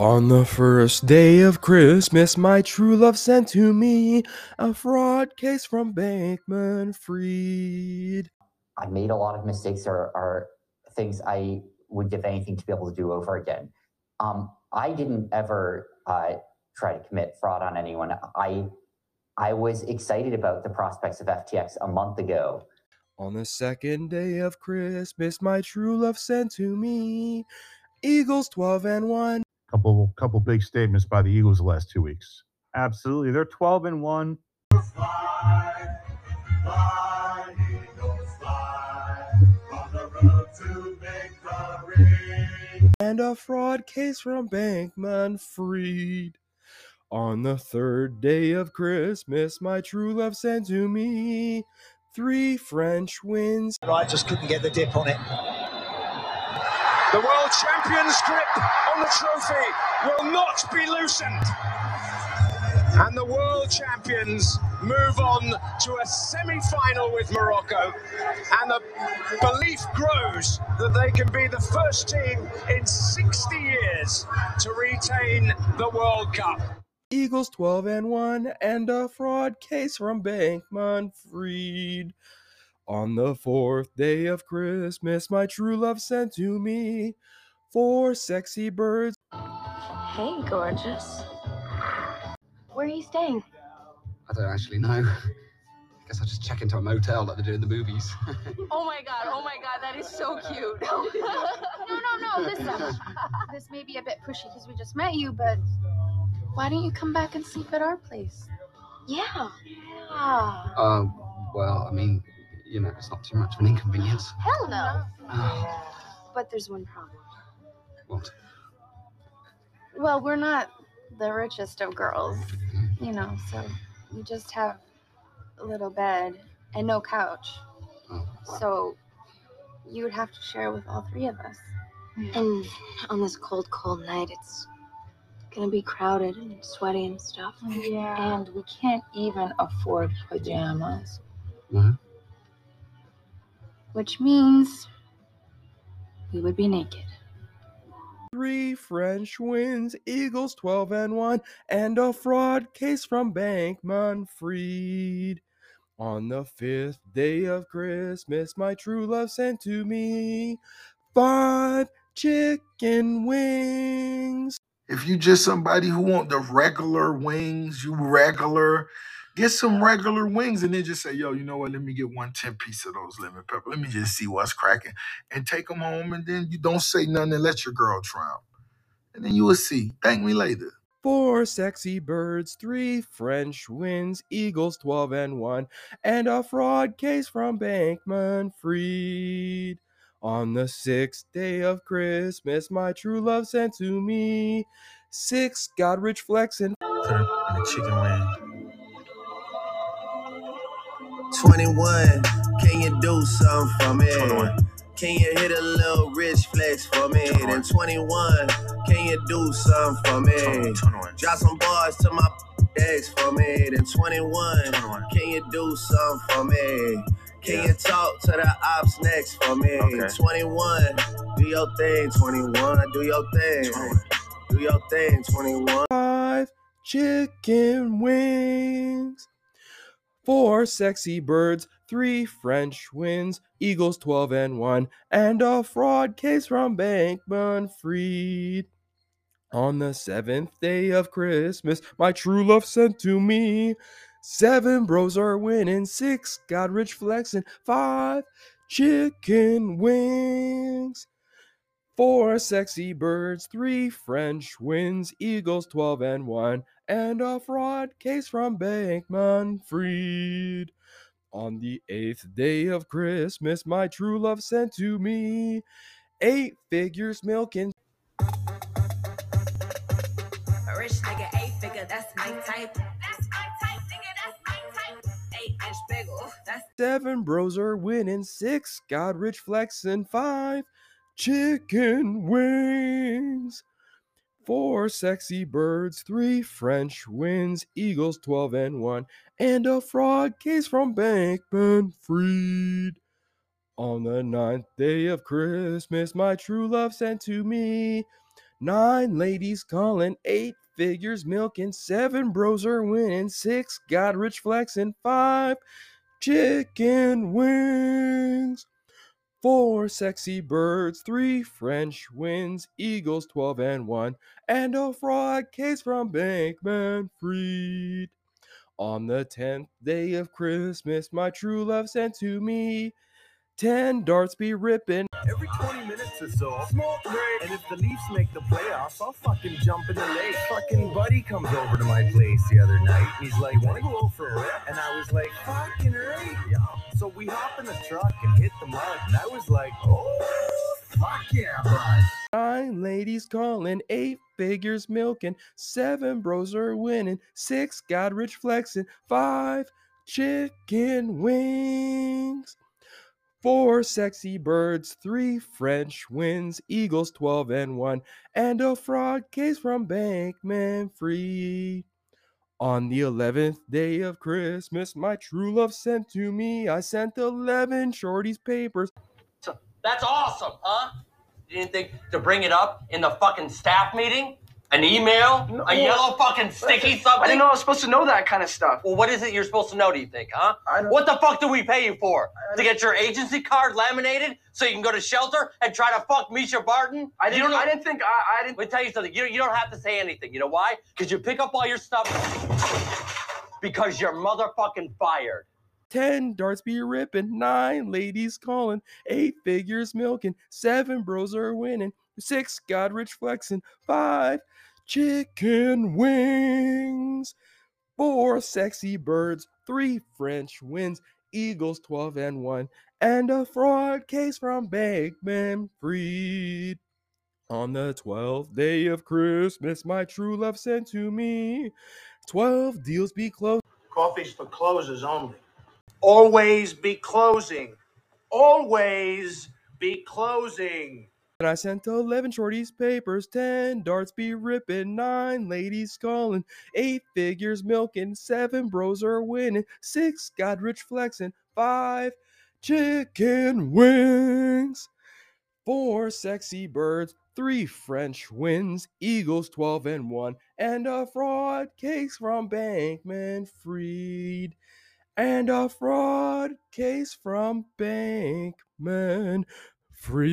On the first day of Christmas, my true love sent to me a fraud case from Bankman-Fried. I made a lot of mistakes or, or things I would give anything to be able to do over again. Um, I didn't ever uh, try to commit fraud on anyone. I I was excited about the prospects of FTX a month ago. On the second day of Christmas, my true love sent to me Eagles 12 and 1. Couple couple big statements by the Eagles the last two weeks. Absolutely. They're 12 and 1. and a fraud case from Bankman-Fried. On the third day of Christmas, my true love sent to me three French wins. Right, just couldn't get the dip on it. The world champion's grip on the trophy will not be loosened. And the world champions move on to a semi final with Morocco. And the belief grows that they can be the first team in 60 years to retain the World Cup. Eagles 12 and 1 and a fraud case from Bankman Freed. On the fourth day of Christmas, my true love sent to me four sexy birds. Hey, gorgeous. Where are you staying? I don't actually know. I guess I'll just check into a motel like they do in the movies. Oh my god, oh my god, that is so cute. no, no, no, listen. This may be a bit pushy because we just met you, but why don't you come back and sleep at our place? Yeah. Yeah. um, well, I mean, you know, it's not too much of an inconvenience. Hell no. Oh, But there's one problem. what? Well, we're not the richest of girls, mm-hmm. you know, so we just have a little bed and no couch. Oh. So you would have to share with all three of us. And on this cold, cold night, it's gonna be crowded and sweaty and stuff. Yeah. And we can't even afford pajamas. No? Which means we would be naked. Three French wins, Eagles 12 and 1, and a fraud case from Bankman-Fried. On the fifth day of Christmas, my true love sent to me five chicken wings. If you just somebody who want the regular wings, you regular, get some regular wings and then just say, yo, you know what? Let me get one 10 piece of those lemon pepper. Let me just see what's cracking and take them home. And then you don't say nothing and let your girl try 'em. And then you will see. Thank me later. Four sexy birds, three French wins, Eagles 12 and 1, and a fraud case from Bankman-Fried. On the sixth day of Christmas, my true love sent to me six Godrich flexing. Put it in a chicken wing. 21, can you do something for me? 21. Can you hit a little rich flex for me? Then 21, can you do something for me? 21. Drop some bars to my ex for me. Then 21, 21. can you do something for me? Can Yeah. you talk to the ops next for me? Okay. 21, do your thing. 21, do your thing. 21. Do your thing. 21. five chicken wings. Four sexy birds, three French wins, Eagles 12 and 1, and a fraud case from Bankman Freed. On the seventh day of Christmas, my true love sent to me. Seven bros are winning, six Godrich flexing, five chicken wings. Four sexy birds, three French wins, Eagles 12 and 1, and a fraud case from Bankman-Fried. On the eighth day of Christmas, my true love sent to me eight figures milking A rich nigga, eight figure, that's my type. That's my type, nigga, that's my type. Eight inch bagel, that's Seven bros are winning, six Godrich flexing, five chicken wings. Four sexy birds, three French wins, Eagles 12 and 1, and a fraud case from Bankman Freed. On the ninth day of Christmas, my true love sent to me Nine ladies calling, eight figures milking, seven bros are winning, six got rich flexing, five chicken wings. Four sexy birds, three French winds, Eagles 12 and 1, and a fraud case from Bankman Freed. On the tenth day of Christmas, my true love sent to me ten darts be ripping. Every 20 minutes or so, smoke break. And if the Leafs make the playoffs, I'll fucking jump in the lake. Fucking buddy comes over to my place the other night. He's like, wanna go for a rip? And I was like, fucking yeah. So we hop in the truck and hit the mud. And I was like, oh, fuck yeah, bud. Nine ladies calling, eight figures milking, seven bros are winning, six got rich flexing, five chicken wings. Four sexy birds, three French winds, Eagles 12 and 1, and a fraud case from Bankman Free. On the 11th day of Christmas, my true love sent to me, I sent 11 shorties papers. That's awesome, huh? You didn't think to bring it up in the fucking staff meeting? An email? a yellow fucking sticky something? I didn't know I was supposed to know that kind of stuff. Well, what is it you're supposed to know, do you think, huh? What the fuck do we pay you for? To get your agency card laminated so you can go to shelter and try to fuck Mischa Barton? I didn't- You don't I didn't think I, I didn't. Let me tell you something. You, you don't have to say anything. You know why? Because you pick up all your stuff because you're motherfucking fired. Ten darts be ripping, nine ladies calling, eight figures milking, seven bros are winning, six got rich flexing, five chicken wings, four sexy birds, three French winds, Eagles 12 and 1, and a fraud case from Bankman Freed. On the twelfth day of Christmas, my true love sent to me. Twelve deals be closed. Coffee's for closers only. Always be closing. Always be closing. And I sent 11 shorties papers, 10 darts be ripping, 9 ladies calling, 8 figures milking, 7 bros are winning, 6 got rich flexing, 5 chicken wings, 4 sexy birds, 3 French wins, Eagles 12 and 1, and a fraud case from Bankman Freed. And a fraud case from Bankman Free.